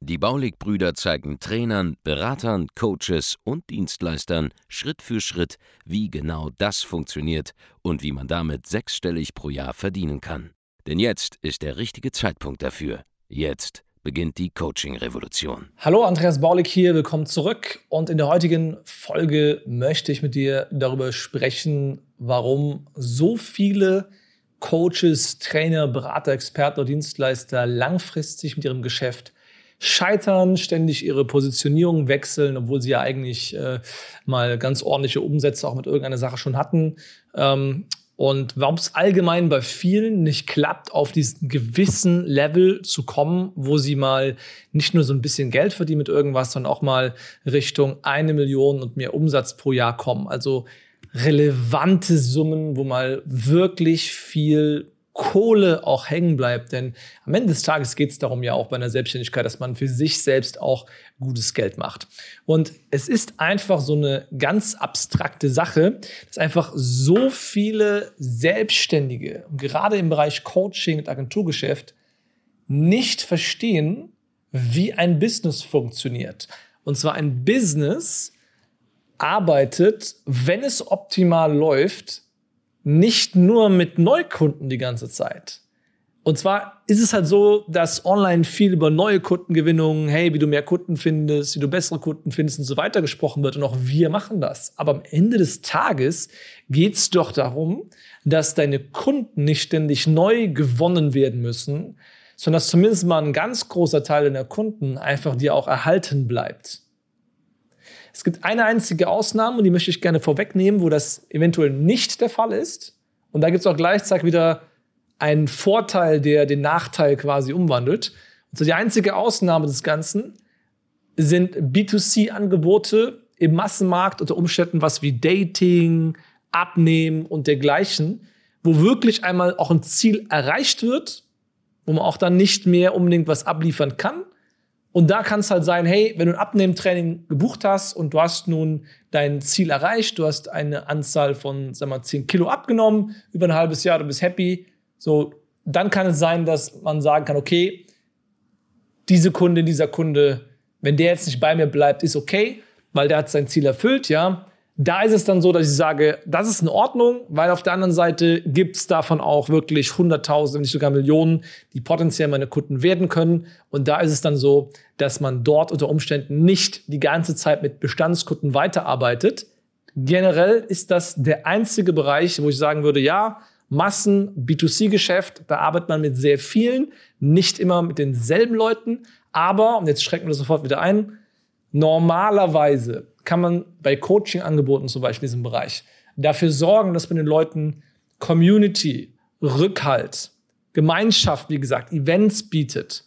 Die Baulig-Brüder zeigen Trainern, Beratern, Coaches und Dienstleistern Schritt für Schritt, wie genau das funktioniert und wie man damit sechsstellig pro Jahr verdienen kann. Denn jetzt ist der richtige Zeitpunkt dafür. Jetzt beginnt die Coaching-Revolution. Hallo, Andreas Baulig hier, willkommen zurück. Und in der heutigen Folge möchte ich mit dir darüber sprechen, warum so viele Coaches, Trainer, Berater, Experten oder Dienstleister langfristig mit ihrem Geschäft scheitern, ständig ihre Positionierung wechseln, obwohl sie ja eigentlich äh, mal ganz ordentliche Umsätze auch mit irgendeiner Sache schon hatten. Ähm, und warum es allgemein bei vielen nicht klappt, auf diesen gewissen Level zu kommen, wo sie mal nicht nur so ein bisschen Geld verdienen mit irgendwas, sondern auch mal Richtung eine Million und mehr Umsatz pro Jahr kommen. Also relevante Summen, wo mal wirklich viel Kohle auch hängen bleibt. Denn am Ende des Tages geht es darum ja auch bei einer Selbstständigkeit, dass man für sich selbst auch gutes Geld macht. Und es ist einfach so eine ganz abstrakte Sache, dass einfach so viele Selbstständige, gerade im Bereich Coaching und Agenturgeschäft, nicht verstehen, wie ein Business funktioniert. Und zwar ein Business arbeitet, wenn es optimal läuft, nicht nur mit Neukunden die ganze Zeit. Und zwar ist es halt so, dass online viel über neue Kundengewinnungen, hey, wie du mehr Kunden findest, wie du bessere Kunden findest und so weiter gesprochen wird. Und auch wir machen das. Aber am Ende des Tages geht es doch darum, dass deine Kunden nicht ständig neu gewonnen werden müssen, sondern dass zumindest mal ein ganz großer Teil deiner Kunden einfach dir auch erhalten bleibt. Es gibt eine einzige Ausnahme und die möchte ich gerne vorwegnehmen, wo das eventuell nicht der Fall ist. Und da gibt es auch gleichzeitig wieder einen Vorteil, der den Nachteil quasi umwandelt. Und so die einzige Ausnahme des Ganzen sind B2C-Angebote im Massenmarkt unter Umständen was wie Dating, Abnehmen und dergleichen, wo wirklich einmal auch ein Ziel erreicht wird, wo man auch dann nicht mehr unbedingt was abliefern kann, und da kann es halt sein, hey, wenn du ein Abnehmtraining gebucht hast und du hast nun dein Ziel erreicht, du hast eine Anzahl von, sag mal, 10 Kilo abgenommen über ein halbes Jahr, du bist happy, so, dann kann es sein, dass man sagen kann, okay, diese Kunde, dieser Kunde, wenn der jetzt nicht bei mir bleibt, ist okay, weil der hat sein Ziel erfüllt, ja. Da ist es dann so, dass ich sage, das ist in Ordnung, weil auf der anderen Seite gibt es davon auch wirklich Hunderttausende, nicht sogar Millionen, die potenziell meine Kunden werden können. Und da ist es dann so, dass man dort unter Umständen nicht die ganze Zeit mit Bestandskunden weiterarbeitet. Generell ist das der einzige Bereich, wo ich sagen würde, ja, Massen, B2C-Geschäft, da arbeitet man mit sehr vielen, nicht immer mit denselben Leuten, aber, und jetzt schrecken wir das sofort wieder ein, normalerweise kann man bei Coaching-Angeboten zum Beispiel in diesem Bereich dafür sorgen, dass man den Leuten Community, Rückhalt, Gemeinschaft, wie gesagt, Events bietet,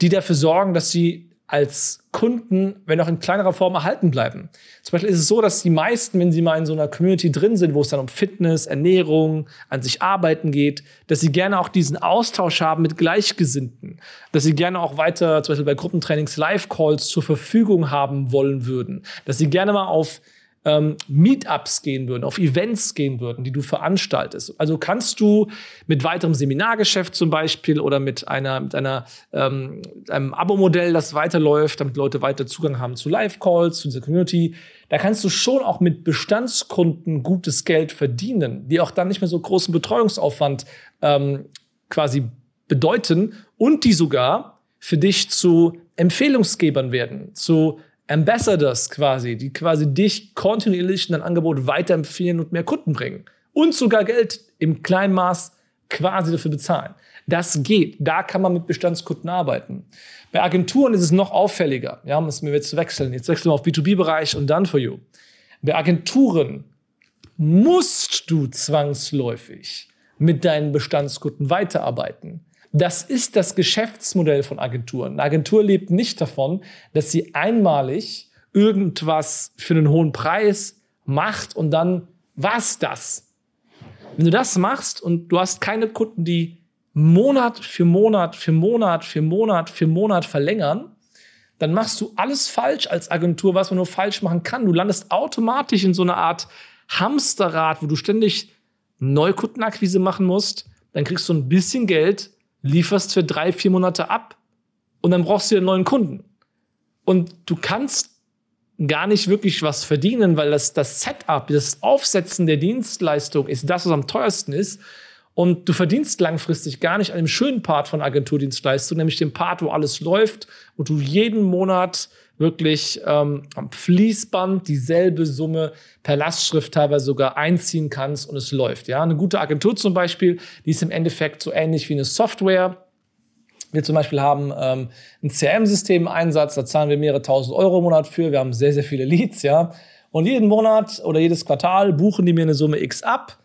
die dafür sorgen, dass sie als Kunden, wenn auch in kleinerer Form, erhalten bleiben. Zum Beispiel ist es so, dass die meisten, wenn sie mal in so einer Community drin sind, wo es dann um Fitness, Ernährung, an sich arbeiten geht, dass sie gerne auch diesen Austausch haben mit Gleichgesinnten, dass sie gerne auch weiter, zum Beispiel bei Gruppentrainings, Live-Calls zur Verfügung haben wollen würden, dass sie gerne mal auf ähm, Meetups gehen würden, auf Events gehen würden, die du veranstaltest. Also kannst du mit weiterem Seminargeschäft zum Beispiel oder mit einer, mit einer, ähm, einem Abo-Modell, das weiterläuft, damit Leute weiter Zugang haben zu Live-Calls, zu dieser Community, da kannst du schon auch mit Bestandskunden gutes Geld verdienen, die auch dann nicht mehr so großen Betreuungsaufwand ähm, quasi bedeuten und die sogar für dich zu Empfehlungsgebern werden, zu Ambassadors quasi, die quasi dich kontinuierlich in dein Angebot weiterempfehlen und mehr Kunden bringen. Und sogar Geld im kleinen Maß quasi dafür bezahlen. Das geht. Da kann man mit Bestandskunden arbeiten. Bei Agenturen ist es noch auffälliger. Ja, müssen wir jetzt wechseln. Jetzt wechseln wir auf B2B-Bereich und dann for you. Bei Agenturen musst du zwangsläufig mit deinen Bestandskunden weiterarbeiten. Das ist das Geschäftsmodell von Agenturen. Eine Agentur lebt nicht davon, dass sie einmalig irgendwas für einen hohen Preis macht und dann war's das. Wenn du das machst und du hast keine Kunden, die Monat für Monat für Monat für Monat für Monat verlängern, dann machst du alles falsch als Agentur, was man nur falsch machen kann. Du landest automatisch in so einer Art Hamsterrad, wo du ständig Neukundenakquise machen musst. Dann kriegst du ein bisschen Geld, lieferst für drei, vier Monate ab und dann brauchst du einen neuen Kunden. Und du kannst gar nicht wirklich was verdienen, weil das, das Setup, das Aufsetzen der Dienstleistung ist das, was am teuersten ist. Und du verdienst langfristig gar nicht an dem schönen Part von Agenturdienstleistung, nämlich dem Part, wo alles läuft, wo du jeden Monat wirklich ähm, am Fließband dieselbe Summe per Lastschrift teilweise sogar einziehen kannst und es läuft. Ja, eine gute Agentur zum Beispiel, die ist im Endeffekt so ähnlich wie eine Software. Wir zum Beispiel haben ähm, ein CRM-System im Einsatz, da zahlen wir mehrere tausend Euro im Monat für. Wir haben sehr, sehr viele Leads, ja. Und jeden Monat oder jedes Quartal buchen die mir eine Summe X ab.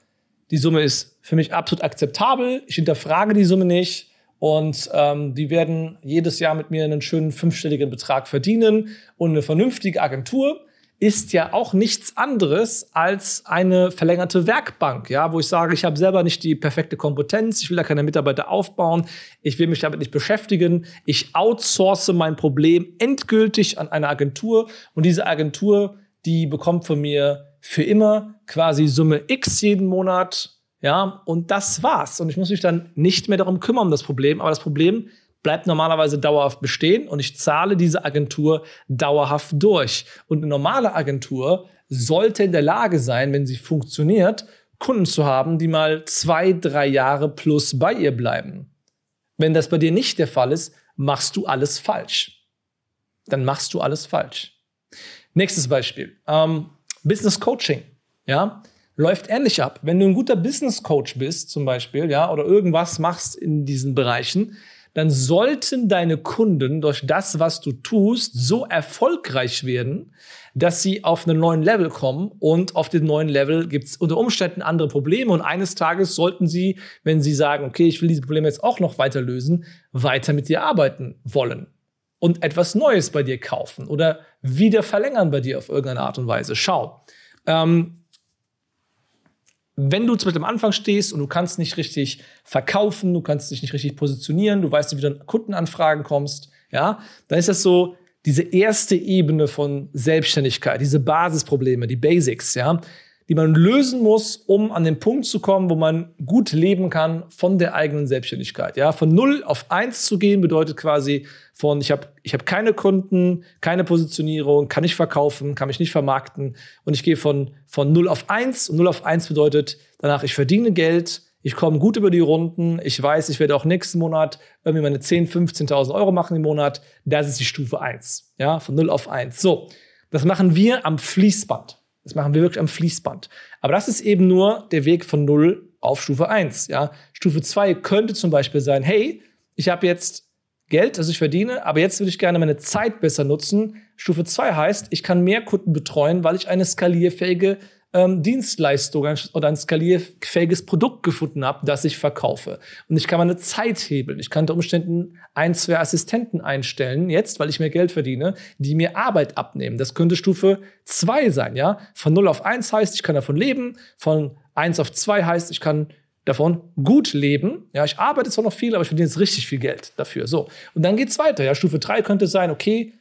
Die Summe ist für mich absolut akzeptabel. Ich hinterfrage die Summe nicht. Und ähm, die werden jedes Jahr mit mir einen schönen fünfstelligen Betrag verdienen. Und eine vernünftige Agentur ist ja auch nichts anderes als eine verlängerte Werkbank, ja, wo ich sage, ich habe selber nicht die perfekte Kompetenz, ich will da keine Mitarbeiter aufbauen, ich will mich damit nicht beschäftigen, ich outsource mein Problem endgültig an eine Agentur und diese Agentur, die bekommt von mir für immer quasi Summe X jeden Monat. Ja, und das war's. Und ich muss mich dann nicht mehr darum kümmern, um das Problem. Aber das Problem bleibt normalerweise dauerhaft bestehen und ich zahle diese Agentur dauerhaft durch. Und eine normale Agentur sollte in der Lage sein, wenn sie funktioniert, Kunden zu haben, die mal zwei, drei Jahre plus bei ihr bleiben. Wenn das bei dir nicht der Fall ist, machst du alles falsch. Dann machst du alles falsch. Nächstes Beispiel. Ähm, Business Coaching, ja, läuft ähnlich ab. Wenn du ein guter Business Coach bist, zum Beispiel, ja, oder irgendwas machst in diesen Bereichen, dann sollten deine Kunden durch das, was du tust, so erfolgreich werden, dass sie auf einen neuen Level kommen und auf dem neuen Level gibt es unter Umständen andere Probleme und eines Tages sollten sie, wenn sie sagen, okay, ich will diese Probleme jetzt auch noch weiter lösen, weiter mit dir arbeiten wollen und etwas Neues bei dir kaufen oder wieder verlängern bei dir auf irgendeine Art und Weise. Schau, ähm, wenn du zum Beispiel am Anfang stehst und du kannst nicht richtig verkaufen, du kannst dich nicht richtig positionieren, du weißt nicht, wie du an Kundenanfragen kommst, ja, dann ist das so diese erste Ebene von Selbstständigkeit, diese Basisprobleme, die Basics, ja die man lösen muss, um an den Punkt zu kommen, wo man gut leben kann von der eigenen Selbstständigkeit. Ja, von 0 auf 1 zu gehen bedeutet quasi von ich habe ich habe keine Kunden, keine Positionierung, kann ich verkaufen, kann mich nicht vermarkten und ich gehe von von 0 auf 1 und 0 auf 1 bedeutet danach ich verdiene Geld, ich komme gut über die Runden, ich weiß, ich werde auch nächsten Monat irgendwie meine 10, 15.000 Euro machen im Monat. Das ist die Stufe 1, ja, von 0 auf 1. So, das machen wir am Fließband. Das machen wir wirklich am Fließband. Aber das ist eben nur der Weg von 0 auf Stufe 1. Ja? Stufe 2 könnte zum Beispiel sein, hey, ich habe jetzt Geld, das ich verdiene, aber jetzt würde ich gerne meine Zeit besser nutzen. Stufe 2 heißt, ich kann mehr Kunden betreuen, weil ich eine skalierfähige ähm, Dienstleistung oder ein skalierfähiges Produkt gefunden habe, das ich verkaufe. Und ich kann meine Zeit hebeln. Ich kann unter Umständen ein, zwei Assistenten einstellen, jetzt, weil ich mehr Geld verdiene, die mir Arbeit abnehmen. Das könnte Stufe zwei sein, ja. Von 0 auf 1 heißt, ich kann davon leben. Von 1 auf 2 heißt, ich kann davon gut leben. Ja, ich arbeite zwar noch viel, aber ich verdiene jetzt richtig viel Geld dafür. So. Und dann geht's weiter. Ja, Stufe 3 könnte sein, okay,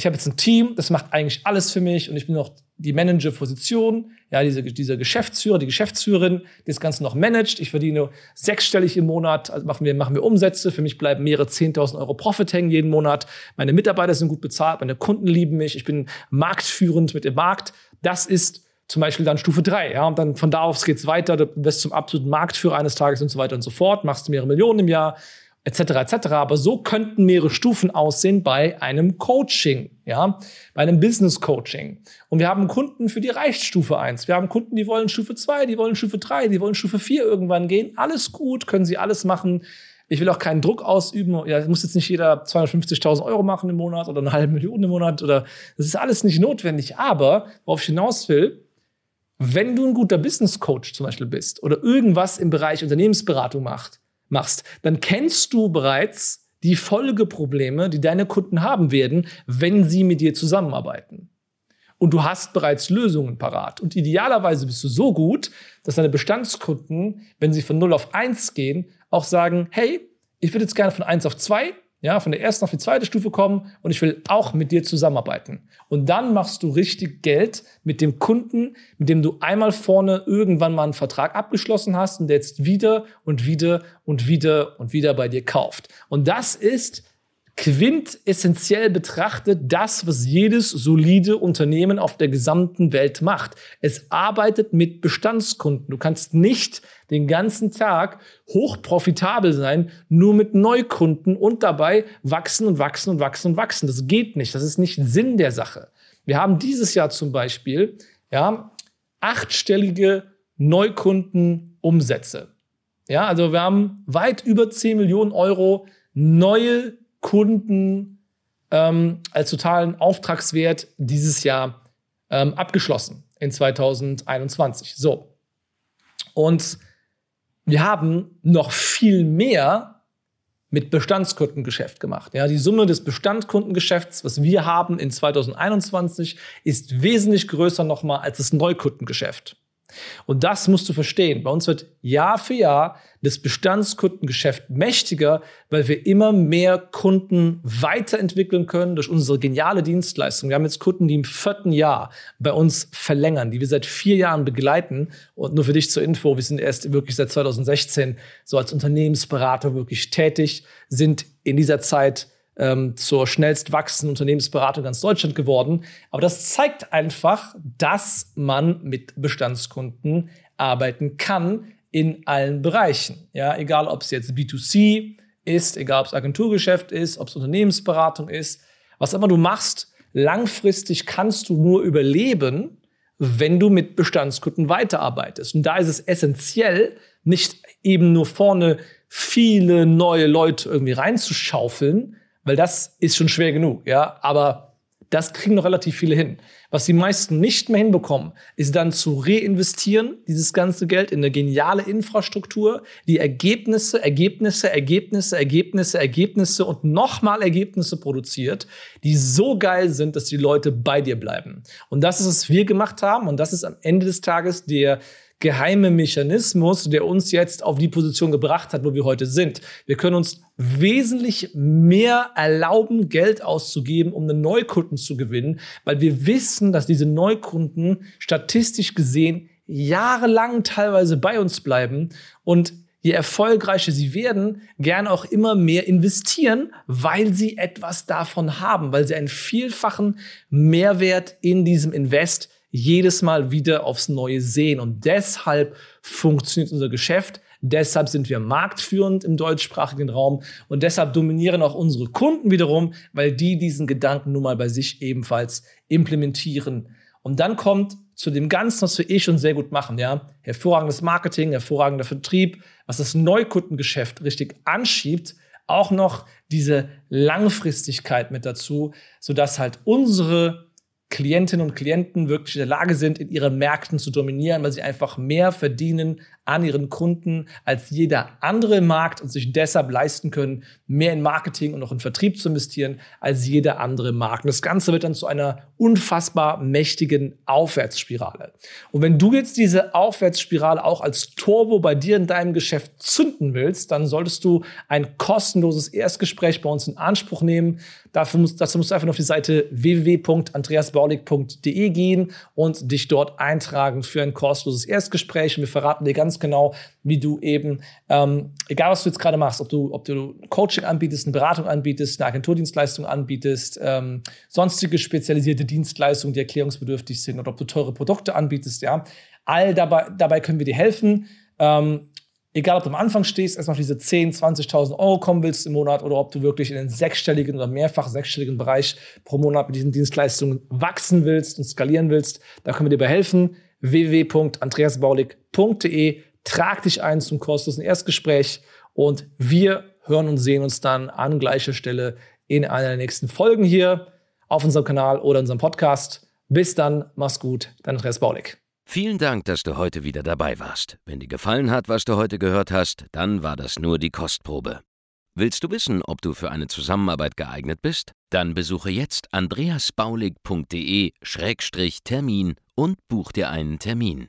ich habe jetzt ein Team, das macht eigentlich alles für mich und ich bin noch die Manager-Position, ja, diese, dieser Geschäftsführer, die Geschäftsführerin, die das Ganze noch managt. Ich verdiene sechsstellig im Monat, also machen wir, machen wir Umsätze. Für mich bleiben mehrere 10.000 Euro Profit hängen jeden Monat. Meine Mitarbeiter sind gut bezahlt, meine Kunden lieben mich, ich bin marktführend mit dem Markt. Das ist zum Beispiel dann Stufe 3. Ja, und dann von da aus geht's weiter, du wirst zum absoluten Marktführer eines Tages und so weiter und so fort, machst mehrere Millionen im Jahr, etc. etc. Aber so könnten mehrere Stufen aussehen bei einem Coaching, ja, bei einem Business Coaching. Und wir haben Kunden, für die reicht Stufe 1. Wir haben Kunden, die wollen Stufe 2, die wollen Stufe 3, die wollen Stufe 4 irgendwann gehen. Alles gut, können sie alles machen. Ich will auch keinen Druck ausüben. Ja, muss jetzt nicht jeder 250.000 Euro machen im Monat oder eine halbe Million im Monat oder das ist alles nicht notwendig. Aber worauf ich hinaus will, wenn du ein guter Business Coach zum Beispiel bist oder irgendwas im Bereich Unternehmensberatung macht, machst, dann kennst du bereits die Folgeprobleme, die deine Kunden haben werden, wenn sie mit dir zusammenarbeiten. und du hast bereits Lösungen parat. Und idealerweise bist du so gut, dass deine Bestandskunden, wenn sie von 0 auf 1 gehen, auch sagen, hey, ich würde jetzt gerne von 1 auf 2 ja, von der ersten auf die zweite Stufe kommen und ich will auch mit dir zusammenarbeiten. Und dann machst du richtig Geld mit dem Kunden, mit dem du einmal vorne irgendwann mal einen Vertrag abgeschlossen hast und der jetzt wieder und wieder und wieder und wieder bei dir kauft. Und das ist quintessentiell betrachtet das, was jedes solide Unternehmen auf der gesamten Welt macht. Es arbeitet mit Bestandskunden. Du kannst nicht den ganzen Tag hochprofitabel sein, nur mit Neukunden und dabei wachsen und wachsen und wachsen und wachsen. Das geht nicht. Das ist nicht Sinn der Sache. Wir haben dieses Jahr zum Beispiel, ja, achtstellige Neukundenumsätze. Ja, also wir haben weit über 10 Millionen Euro neue Kunden ähm, als totalen Auftragswert dieses Jahr ähm, abgeschlossen in 2021. So. Und wir haben noch viel mehr mit Bestandskundengeschäft gemacht. Ja, die Summe des Bestandskundengeschäfts, was wir haben in 2021, ist wesentlich größer nochmal als das Neukundengeschäft. Und das musst du verstehen. Bei uns wird Jahr für Jahr das Bestandskundengeschäft mächtiger, weil wir immer mehr Kunden weiterentwickeln können durch unsere geniale Dienstleistung. Wir haben jetzt Kunden, die im vierten Jahr bei uns verlängern, die wir seit vier Jahren begleiten. Und nur für dich zur Info, wir sind erst wirklich seit 2016 so als Unternehmensberater wirklich tätig, sind in dieser Zeit ähm, zur schnellst wachsenden Unternehmensberatung ganz Deutschland geworden. Aber das zeigt einfach, dass man mit Bestandskunden arbeiten kann in allen Bereichen. Ja, egal ob es jetzt B2C ist, egal ob es Agenturgeschäft ist, ob es Unternehmensberatung ist, was immer du machst, langfristig kannst du nur überleben, wenn du mit Bestandskunden weiterarbeitest. Und da ist es essentiell, nicht eben nur vorne viele neue Leute irgendwie reinzuschaufeln, weil das ist schon schwer genug, ja. Aber das kriegen noch relativ viele hin. Was die meisten nicht mehr hinbekommen, ist dann zu reinvestieren, dieses ganze Geld in eine geniale Infrastruktur, die Ergebnisse, Ergebnisse, Ergebnisse, Ergebnisse, Ergebnisse und nochmal Ergebnisse produziert, die so geil sind, dass die Leute bei dir bleiben. Und das ist, was wir gemacht haben und das ist am Ende des Tages der geheime Mechanismus, der uns jetzt auf die Position gebracht hat, wo wir heute sind. Wir können uns wesentlich mehr erlauben, Geld auszugeben, um einen Neukunden zu gewinnen, weil wir wissen, dass diese Neukunden statistisch gesehen jahrelang teilweise bei uns bleiben und je erfolgreicher sie werden, gern auch immer mehr investieren, weil sie etwas davon haben, weil sie einen vielfachen Mehrwert in diesem Invest jedes Mal wieder aufs Neue sehen. Und deshalb funktioniert unser Geschäft. Deshalb sind wir marktführend im deutschsprachigen Raum und deshalb dominieren auch unsere Kunden wiederum, weil die diesen Gedanken nun mal bei sich ebenfalls implementieren. Und dann kommt zu dem Ganzen, was wir eh schon sehr gut machen, ja, hervorragendes Marketing, hervorragender Vertrieb, was das Neukundengeschäft richtig anschiebt, auch noch diese Langfristigkeit mit dazu, sodass halt unsere Klientinnen und Klienten wirklich in der Lage sind, in ihren Märkten zu dominieren, weil sie einfach mehr verdienen an ihren Kunden als jeder andere im Markt und sich deshalb leisten können, mehr in Marketing und auch in Vertrieb zu investieren als jeder andere Markt. Und das Ganze wird dann zu einer unfassbar mächtigen Aufwärtsspirale. Und wenn du jetzt diese Aufwärtsspirale auch als Turbo bei dir in deinem Geschäft zünden willst, dann solltest du ein kostenloses Erstgespräch bei uns in Anspruch nehmen. Dafür musst, dazu musst du einfach auf die Seite www.andreasbaulig.de gehen und dich dort eintragen für ein kostenloses Erstgespräch. Und wir verraten dir ganz genau, wie du eben, ähm, egal was du jetzt gerade machst, ob du, ob du Coaching anbietest, eine Beratung anbietest, eine Agenturdienstleistung anbietest, ähm, sonstige spezialisierte Dienstleistungen, die erklärungsbedürftig sind, oder ob du teure Produkte anbietest, ja. All dabei, dabei können wir dir helfen. Ähm, egal ob du am Anfang stehst, erstmal auf diese 10, 20.000 Euro kommen willst im Monat oder ob du wirklich in den sechsstelligen oder mehrfach sechsstelligen Bereich pro Monat mit diesen Dienstleistungen wachsen willst und skalieren willst, da können wir dir bei helfen. www.andreasbaulig.de Trag dich ein zum kostenlosen Erstgespräch und wir hören und sehen uns dann an gleicher Stelle in einer der nächsten Folgen hier auf unserem Kanal oder unserem Podcast. Bis dann, mach's gut, dein Andreas Baulig. Vielen Dank, dass du heute wieder dabei warst. Wenn dir gefallen hat, was du heute gehört hast, dann war das nur die Kostprobe. Willst du wissen, ob du für eine Zusammenarbeit geeignet bist? Dann besuche jetzt andreasbaulig.de-termin und buch dir einen Termin.